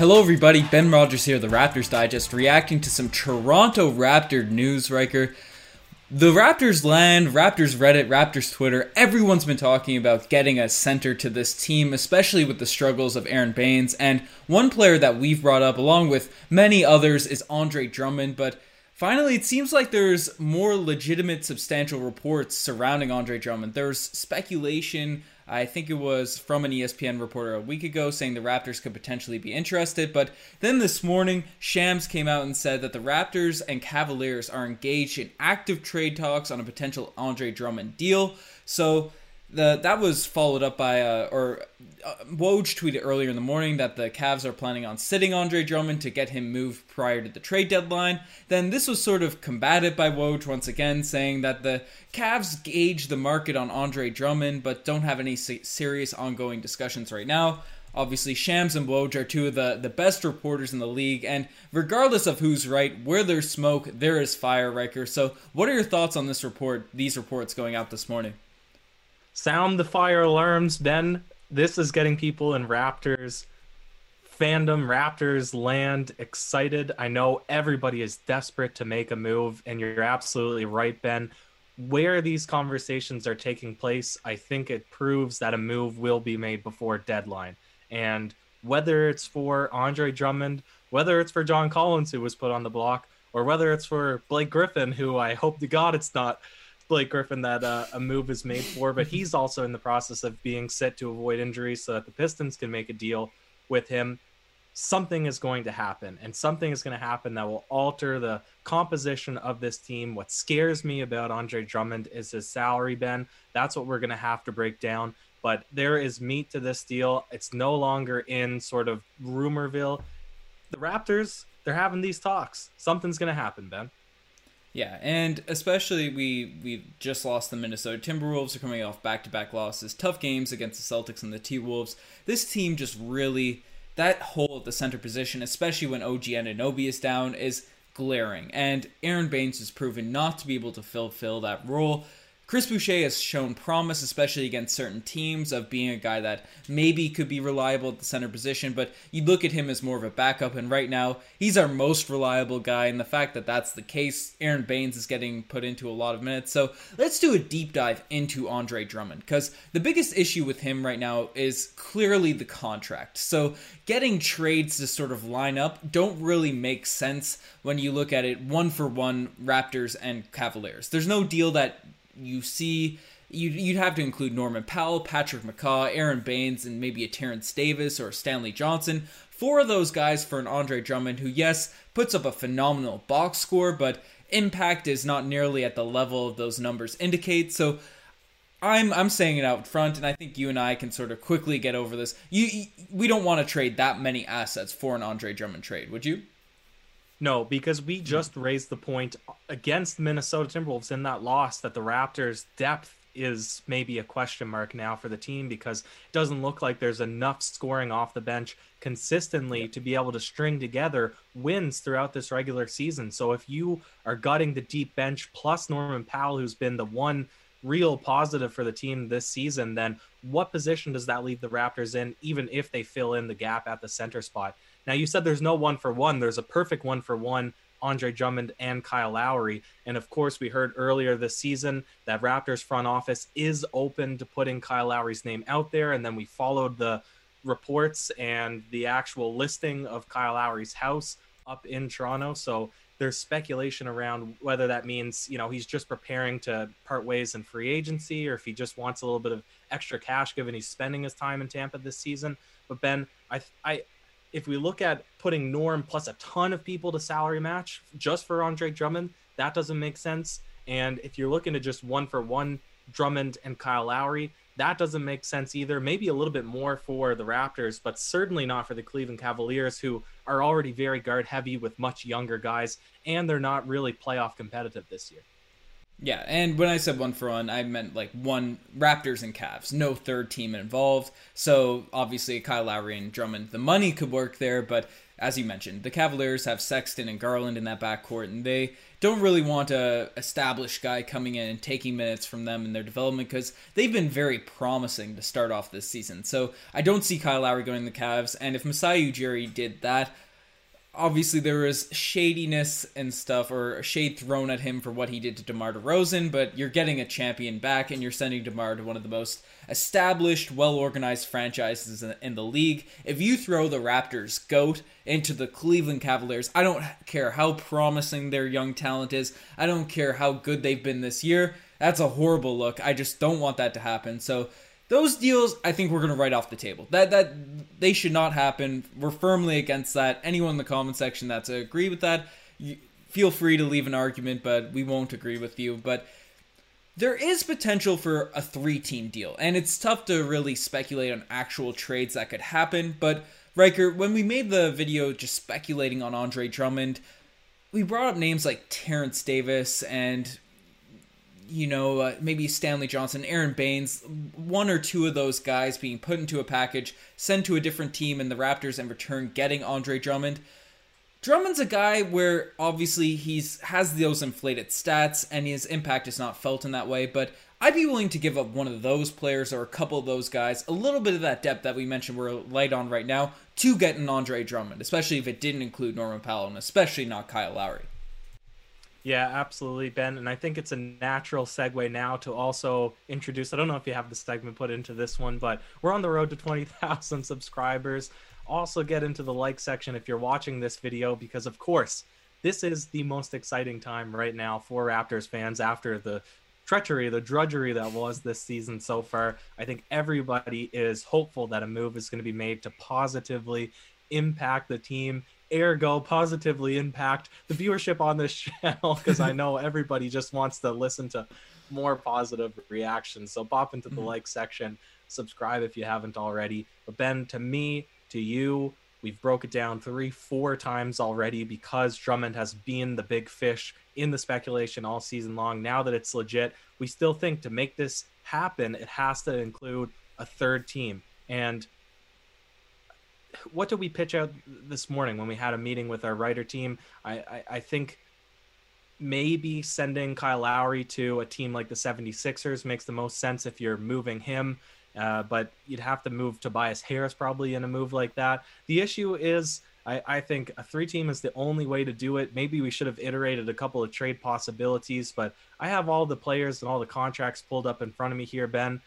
Hello, everybody. Ben Rogers here, the Raptors Digest, reacting to some Toronto Raptor news, Riker. The Raptors land, Raptors Reddit, Raptors Twitter, everyone's been talking about getting a center to this team, especially with the struggles of Aron Baynes. And one player that we've brought up, along with many others, is Andre Drummond. But finally, it seems like there's more legitimate, substantial reports surrounding Andre Drummond. There's speculation I think it was from an ESPN reporter a week ago saying the Raptors could potentially be interested. But then this morning, Shams came out and said that the Raptors and Cavaliers are engaged in active trade talks on a potential Andre Drummond deal. So the that was followed up by uh, or uh, Woj tweeted earlier in the morning that the Cavs are planning on sitting Andre Drummond to get him moved prior to the trade deadline. Then this was sort of combated by Woj once again, saying that the Cavs gauge the market on Andre Drummond but don't have any serious ongoing discussions right now. Obviously, Shams and Woj are two of the, the best reporters in the league, and regardless of who's right, where there's smoke, there is fire, Riker. So, what are your thoughts on this report, these reports going out this morning? Sound the fire alarms, Ben. This is getting people in Raptors fandom, Raptors land excited. I know everybody is desperate to make a move, and you're absolutely right, Ben. Where these conversations are taking place, I think it proves that a move will be made before deadline. And whether it's for Andre Drummond, whether it's for John Collins, who was put on the block, or whether it's for Blake Griffin, who I hope to God it's not Blake Griffin that uh, a move is made for, but he's also in the process of being set to avoid injury so that the Pistons can make a deal with him. Something is going to happen, and something is going to happen that will alter the composition of this team. What scares me about Andre Drummond is his salary, Ben. That's what we're going to have to break down. But there is meat to this deal. It's no longer in sort of rumorville. The Raptors, they're having these talks. Something's going to happen, Ben. Yeah, and especially we we just lost the Minnesota Timberwolves are coming off back to back losses, tough games against the Celtics and the T Wolves. This team just really that hole at the center position, especially when OG Anunoby is down, is glaring. And Aron Baynes has proven not to be able to fulfill that role. Chris Boucher has shown promise, especially against certain teams, of being a guy that maybe could be reliable at the center position, but you look at him as more of a backup, and right now, he's our most reliable guy, and the fact that that's the case, Aron Baynes is getting put into a lot of minutes. So let's do a deep dive into Andre Drummond, because the biggest issue with him right now is clearly the contract. So getting trades to sort of line up don't really make sense when you look at it one for one Raptors and Cavaliers. There's no deal that you see you'd, you'd have to include Norman Powell, Patrick McCaw, Aron Baynes, and maybe a Terrence Davis or Stanley Johnson. Four of those guys for an Andre Drummond, who, yes, puts up a phenomenal box score, but impact is not nearly at the level of those numbers indicate. So I'm I'm saying it out front, and I think you and I can sort of quickly get over this. You, we don't want to trade that many assets for an Andre Drummond trade, would you? No, because we hmm. just raised the point against Minnesota Timberwolves in that loss that the Raptors' depth is maybe a question mark now for the team because it doesn't look like there's enough scoring off the bench consistently to be able to string together wins throughout this regular season. So if you are gutting the deep bench plus Norman Powell, who's been the one real positive for the team this season, then what position does that leave the Raptors in, even if they fill in the gap at the center spot? Now, you said there's no one for one. There's a perfect one for one Andre Drummond and Kyle Lowry. And of course, we heard earlier this season that Raptors front office is open to putting Kyle Lowry's name out there. And then we followed the reports and the actual listing of Kyle Lowry's house up in Toronto. So there's speculation around whether that means, you know, he's just preparing to part ways in free agency or if he just wants a little bit of extra cash given he's spending his time in Tampa this season. But Ben, I I if we look at putting Norm plus a ton of people to salary match just for Andre Drummond, that doesn't make sense. And if you're looking to just one for one Drummond and Kyle Lowry, that doesn't make sense either. Maybe a little bit more for the Raptors, but certainly not for the Cleveland Cavaliers, who are already very guard heavy with much younger guys, and they're not really playoff competitive this year. Yeah, and when I said one for one, I meant like one Raptors and Cavs, no third team involved. So obviously, Kyle Lowry and Drummond, the money could work there, but as you mentioned, the Cavaliers have Sexton and Garland in that backcourt, and they don't really want a established guy coming in and taking minutes from them in their development because they've been very promising to start off this season. So I don't see Kyle Lowry going to the Cavs, and if Masai Ujiri did that, obviously there was shadiness and stuff or a shade thrown at him for what he did to DeMar DeRozan, but you're getting a champion back and you're sending DeMar to one of the most established, well-organized franchises in the league. If you throw the Raptors GOAT into the Cleveland Cavaliers, I don't care how promising their young talent is. I don't care how good they've been this year. That's a horrible look. I just don't want that to happen. So those deals I think we're going to write off the table. That that they should not happen. We're firmly against that. Anyone in the comment section that's agree with that, you, feel free to leave an argument, but we won't agree with you. But there is potential for a three-team deal, and it's tough to really speculate on actual trades that could happen. But Riker, when we made the video just speculating on Andre Drummond, we brought up names like Terrence Davis and you know, uh, maybe Stanley Johnson, Aron Baynes, one or two of those guys being put into a package, sent to a different team, and the Raptors and return getting Andre Drummond. Drummond's a guy where obviously he's has those inflated stats and his impact is not felt in that way, but I'd be willing to give up one of those players or a couple of those guys, a little bit of that depth that we mentioned we're light on right now, to get an Andre Drummond, especially if it didn't include Norman Powell and especially not Kyle Lowry. Yeah, absolutely, Ben. And I think it's a natural segue now to also introduce. I don't know if you have the segment put into this one, but we're on the road to 20,000 subscribers. Also, get into the like section if you're watching this video, because of course, this is the most exciting time right now for Raptors fans after the treachery, the drudgery that was this season so far. I think everybody is hopeful that a move is going to be made to positively impact the team ergo positively impact the viewership on this channel because I know everybody just wants to listen to more positive reactions. So pop into the mm-hmm. like section, subscribe if you haven't already. But Ben, to me, to you, we've broke it down three, four times already because Drummond has been the big fish in the speculation all season long. Now that it's legit, we still think to make this happen, it has to include a third team. And what did we pitch out this morning when we had a meeting with our writer team? I, I, I think maybe sending Kyle Lowry to a team like the 76ers makes the most sense if you're moving him. Uh, but you'd have to move Tobias Harris probably in a move like that. The issue is, I, I think a three team is the only way to do it. Maybe we should have iterated a couple of trade possibilities, but I have all the players and all the contracts pulled up in front of me here, Ben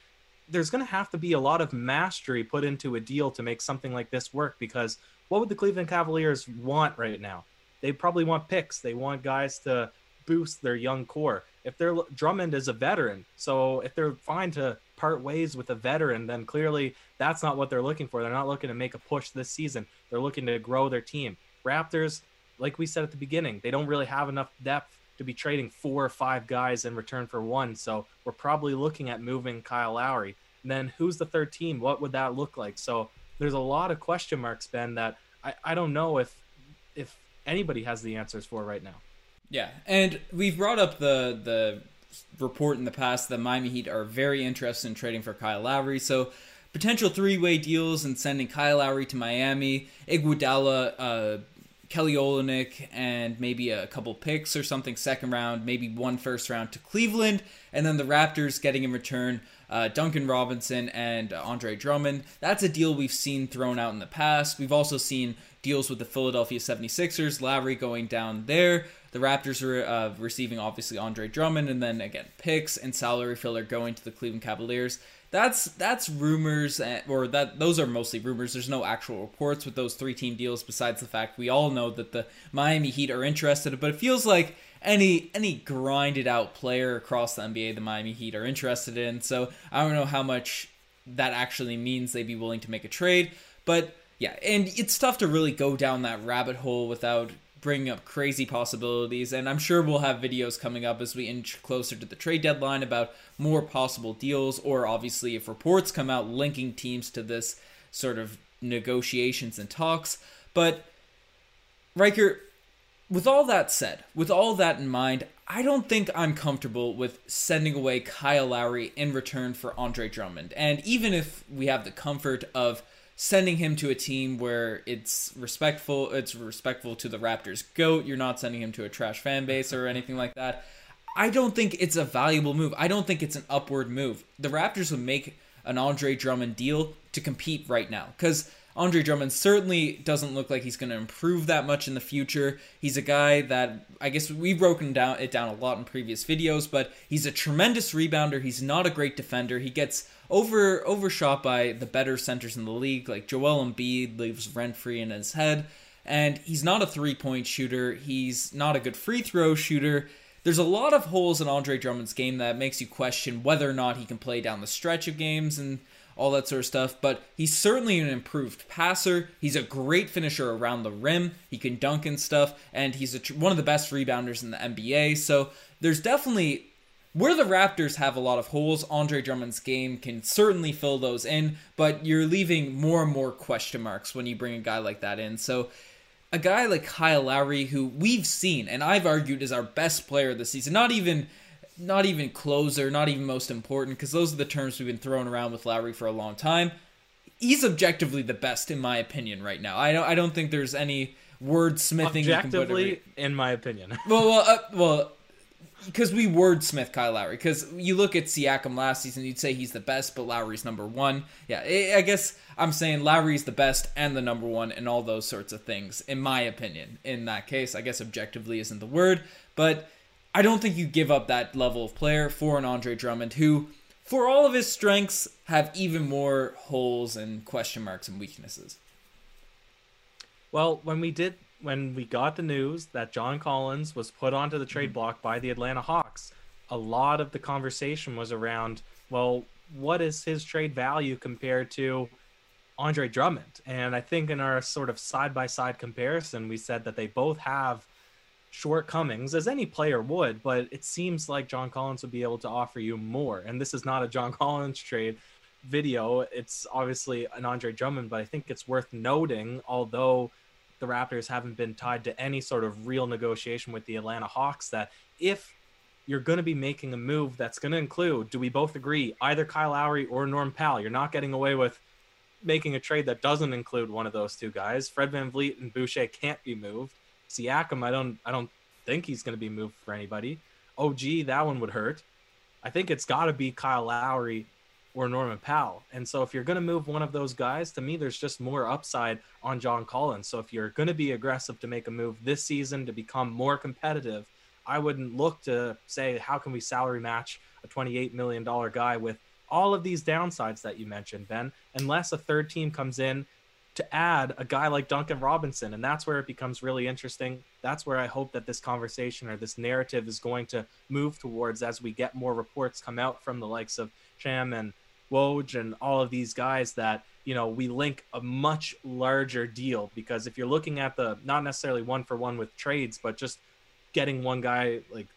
there's going to have to be a lot of mastery put into a deal to make something like this work because what would the Cleveland Cavaliers want right now? They probably want picks. They want guys to boost their young core. If they're Drummond is a veteran, so if they're fine to part ways with a veteran, then clearly that's not what they're looking for. They're not looking to make a push this season. They're looking to grow their team. Raptors, like we said at the beginning, they don't really have enough depth to be trading four or five guys in return for one. So we're probably looking at moving Kyle Lowry. And then who's the third team? What would that look like? So there's a lot of question marks, Ben, that I, I don't know if if anybody has the answers for right now. Yeah, and we've brought up the the report in the past that Miami Heat are very interested in trading for Kyle Lowry. So potential three way deals and sending Kyle Lowry to Miami, Iguodala, uh, Kelly Olynyk and maybe a couple picks or something second round, maybe one first round to Cleveland, and then the Raptors getting in return uh, Duncan Robinson and Andre Drummond. That's a deal we've seen thrown out in the past. We've also seen deals with the Philadelphia 76ers, Lowry going down there. The Raptors are uh, receiving obviously Andre Drummond, and then again picks and salary filler going to the Cleveland Cavaliers that's that's rumors or that those are mostly rumors. There's no actual reports with those three team deals besides the fact we all know that the Miami Heat are interested. But it feels like any any grinded out player across the NBA the Miami Heat are interested in. So I don't know how much that actually means they'd be willing to make a trade. But yeah and it's tough to really go down that rabbit hole without bringing up crazy possibilities. And I'm sure we'll have videos coming up as we inch closer to the trade deadline about more possible deals, or obviously if reports come out linking teams to this sort of negotiations and talks. But, Riker, with all that said, with all that in mind, I don't think I'm comfortable with sending away Kyle Lowry in return for Andre Drummond. And even if we have the comfort of sending him to a team where it's respectful it's respectful to the Raptors goat. You're not sending him to a trash fan base or anything like that. I don't think it's a valuable move. I don't think it's an upward move. The Raptors would make an Andre Drummond deal to compete right now cuz Andre Drummond certainly doesn't look like he's going to improve that much in the future. He's a guy that I guess we've broken down it down a lot in previous videos, but he's a tremendous rebounder. He's not a great defender. He gets over overshot by the better centers in the league, like Joel Embiid leaves rent free in his head. And he's not a three point shooter. He's not a good free throw shooter. There's a lot of holes in Andre Drummond's game that makes you question whether or not he can play down the stretch of games and all that sort of stuff. But he's certainly an improved passer. He's a great finisher around the rim. He can dunk and stuff, and he's tr- one of the best rebounders in the NBA. So there's definitely where the Raptors have a lot of holes. Andre Drummond's game can certainly fill those in, but you're leaving more and more question marks when you bring a guy like that in. So. A guy like Kyle Lowry, who we've seen and I've argued is our best player this season, not even not even closer, not even most important, because those are the terms we've been throwing around with Lowry for a long time. He's objectively the best, in my opinion, right now. I don't. I don't think there's any wordsmithing. Objectively, in my opinion. well, well, uh, well, because we wordsmith Kyle Lowry. Because you look at Siakam last season, you'd say he's the best, but Lowry's number one. Yeah, I guess I'm saying Lowry's the best and the number one, and all those sorts of things, in my opinion. In that case, I guess objectively isn't the word, but I don't think you give up that level of player for an Andre Drummond who, for all of his strengths, have even more holes and question marks and weaknesses. Well, when we did when we got the news that John Collins was put onto the trade mm-hmm. block by the Atlanta Hawks, a lot of the conversation was around, well, what is his trade value compared to Andre Drummond? And I think in our sort of side by side comparison, we said that they both have shortcomings as any player would, but it seems like John Collins would be able to offer you more. And this is not a John Collins trade video. It's obviously an Andre Drummond, but I think it's worth noting, although the Raptors haven't been tied to any sort of real negotiation with the Atlanta Hawks, that if you're going to be making a move that's going to include, do we both agree, either Kyle Lowry or Norm Powell? You're not getting away with making a trade that doesn't include one of those two guys. Fred VanVleet and Boucher can't be moved. Siakam, I don't I don't think he's going to be moved for anybody. OG, that one would hurt. I think it's got to be Kyle Lowry or Norman Powell. And so if you're going to move one of those guys, to me, there's just more upside on John Collins. So if you're going to be aggressive to make a move this season to become more competitive, I wouldn't look to say, how can we salary match a $28 million guy with all of these downsides that you mentioned, Ben, unless a third team comes in to add a guy like Duncan Robinson. And that's where it becomes really interesting. That's where I hope that this conversation or this narrative is going to move towards as we get more reports come out from the likes of Sham and Woj and all of these guys that, you know, we link a much larger deal because if you're looking at the not necessarily one for one with trades, but just getting one guy, like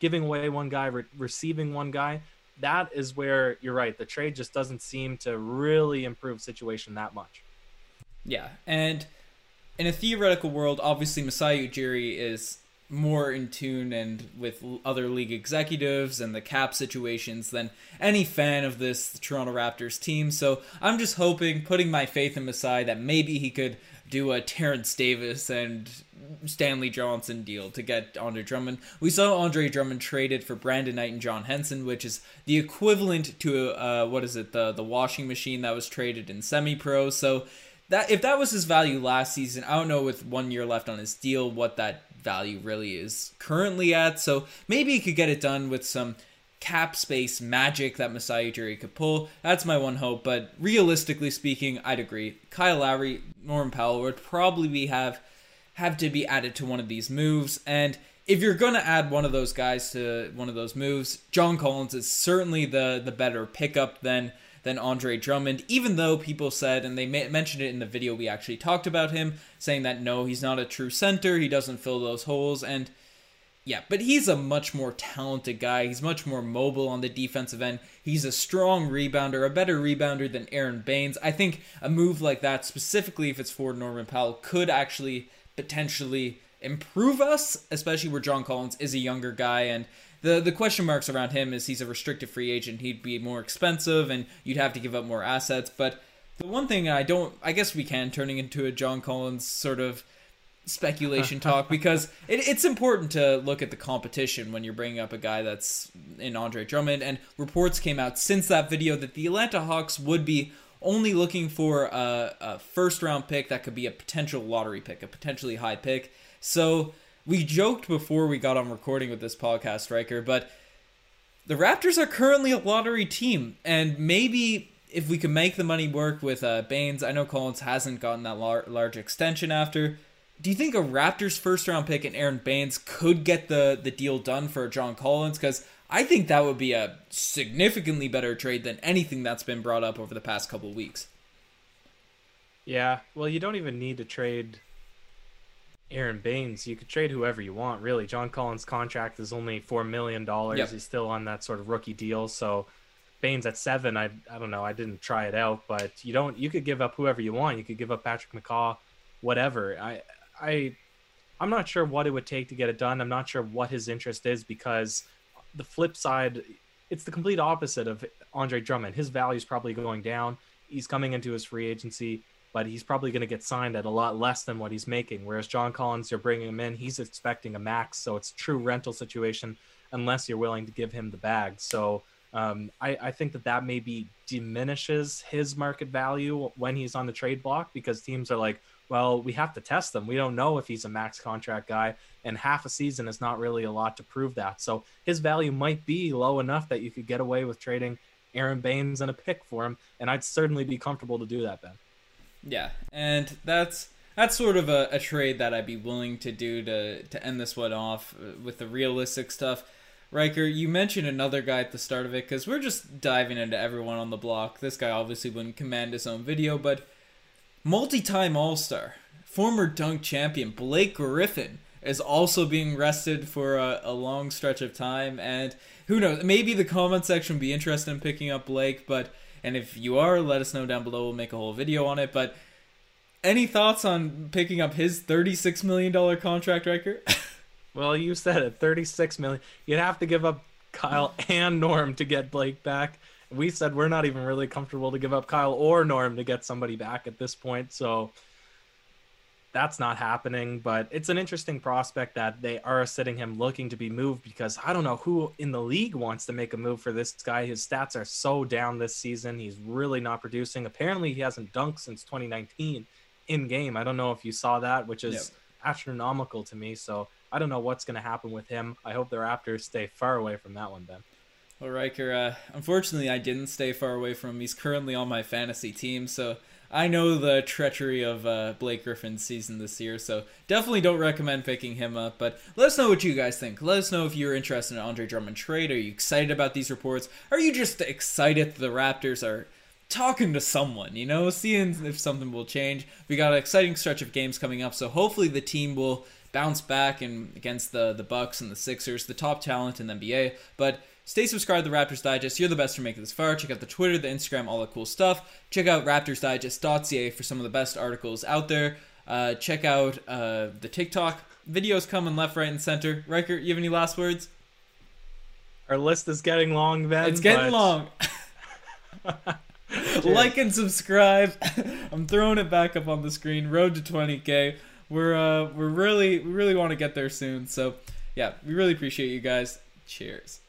giving away one guy, re- receiving one guy, that is where you're right. The trade just doesn't seem to really improve situation that much. Yeah, and in a theoretical world, obviously Masai Ujiri is more in tune and with other league executives and the cap situations than any fan of this Toronto Raptors team. So I'm just hoping, putting my faith in Masai, that maybe he could do a Terrence Davis and Stanley Johnson deal to get Andre Drummond. We saw Andre Drummond traded for Brandon Knight and John Henson, which is the equivalent to uh, what is it the the washing machine that was traded in semi pro. So that if that was his value last season, I don't know with one year left on his deal what that value really is currently at. So maybe he could get it done with some cap space magic that Masai Ujiri could pull. That's my one hope. But realistically speaking, I'd agree. Kyle Lowry, Norman Powell would probably be have have to be added to one of these moves. And if you're going to add one of those guys to one of those moves, John Collins is certainly the the better pickup than than Andre Drummond, even though people said, and they mentioned it in the video we actually talked about him, saying that no, he's not a true center, he doesn't fill those holes, and yeah, but he's a much more talented guy. He's much more mobile on the defensive end. He's a strong rebounder, a better rebounder than Aron Baynes. I think a move like that, specifically if it's for Norman Powell, could actually potentially improve us, especially where John Collins is a younger guy and the the question marks around him is he's a restricted free agent. He'd be more expensive, and you'd have to give up more assets. But The one thing I don't, I guess we can turning into a John Collins sort of speculation talk because it, it's important to look at the competition when you're bringing up a guy that's in Andre Drummond. And reports came out since that video that the Atlanta Hawks would be only looking for a, a first round pick that could be a potential lottery pick, a potentially high pick. So we joked before we got on recording with this podcast, Riker, but the Raptors are currently a lottery team, and maybe if we can make the money work with uh, Baynes, I know Collins hasn't gotten that lar- large extension after do you think a Raptors first round pick and Aron Baynes could get the the deal done for John Collins? Because I think that would be a significantly better trade than anything that's been brought up over the past couple weeks. Yeah, well, you don't even need to trade Aron Baynes, You could trade whoever you want, really. John Collins' contract is only four million dollars. Yep. He's still on that sort of rookie deal, so Baynes at seven. I I don't know. I didn't try it out, but you don't. You could give up whoever you want. You could give up Patrick McCaw, whatever. I I I'm not sure what it would take to get it done. I'm not sure what his interest is because the flip side, it's the complete opposite of Andre Drummond. His value is probably going down. He's coming into his free agency, but he's probably going to get signed at a lot less than what he's making. Whereas John Collins, you're bringing him in, he's expecting a max, so it's true rental situation unless you're willing to give him the bag. So um, I, I think that that maybe diminishes his market value when he's on the trade block because teams are like, well, we have to test them. We don't know if he's a max contract guy, and half a season is not really a lot to prove that. So his value might be low enough that you could get away with trading Aron Baynes and a pick for him, and I'd certainly be comfortable to do that, Ben. Yeah, and that's that's sort of a, a trade that I'd be willing to do to to end this one off uh, with the realistic stuff. Riker, you mentioned another guy at the start of it because we're just diving into everyone on the block. This guy obviously wouldn't command his own video, but multi-time All-Star, former dunk champion Blake Griffin is also being rested for a, a, long stretch of time, and who knows? Maybe the comment section will be interested in picking up Blake, but and if you are, let us know down below. We'll make a whole video on it. But any thoughts on picking up his thirty-six million dollar contract record? well, you said it, thirty-six million. You'd have to give up Kyle and Norm to get Blake back we said we're not even really comfortable to give up Kyle or Norm to get somebody back at this point. So that's not happening. But it's an interesting prospect that they are sitting him looking to be moved because I don't know who in the league wants to make a move for this guy. His stats are so down this season. He's really not producing. Apparently, he hasn't dunked since 2019 in game. I don't know if you saw that, which is astronomical to me. So I don't know what's going to happen with him. I hope the Raptors stay far away from that one, Ben. Well, Riker, uh, unfortunately, I didn't stay far away from him. He's currently on my fantasy team, so I know the treachery of uh, Blake Griffin's season this year, so definitely don't recommend picking him up. But let us know what you guys think. Let us know if you're interested in Andre Drummond trade. Are you excited about these reports? Are you just excited the Raptors are talking to someone, you know, seeing if something will change? We got an exciting stretch of games coming up, so hopefully the team will bounce back and against the the Bucks and the Sixers, the top talent in the NBA. But Stay subscribed to Raptors Digest. You're the best for making this far. Check out the Twitter, the Instagram, all the cool stuff. Check out raptorsdigest.ca for some of the best articles out there. Uh, check out uh, the TikTok. Videos coming left, right, and center. Riker, you have any last words? Our list is getting long, Ben. It's getting but... long. like and subscribe. I'm throwing it back up on the screen. Road to 20k. We're uh, we're really we really want to get there soon. So yeah, we really appreciate you guys. Cheers.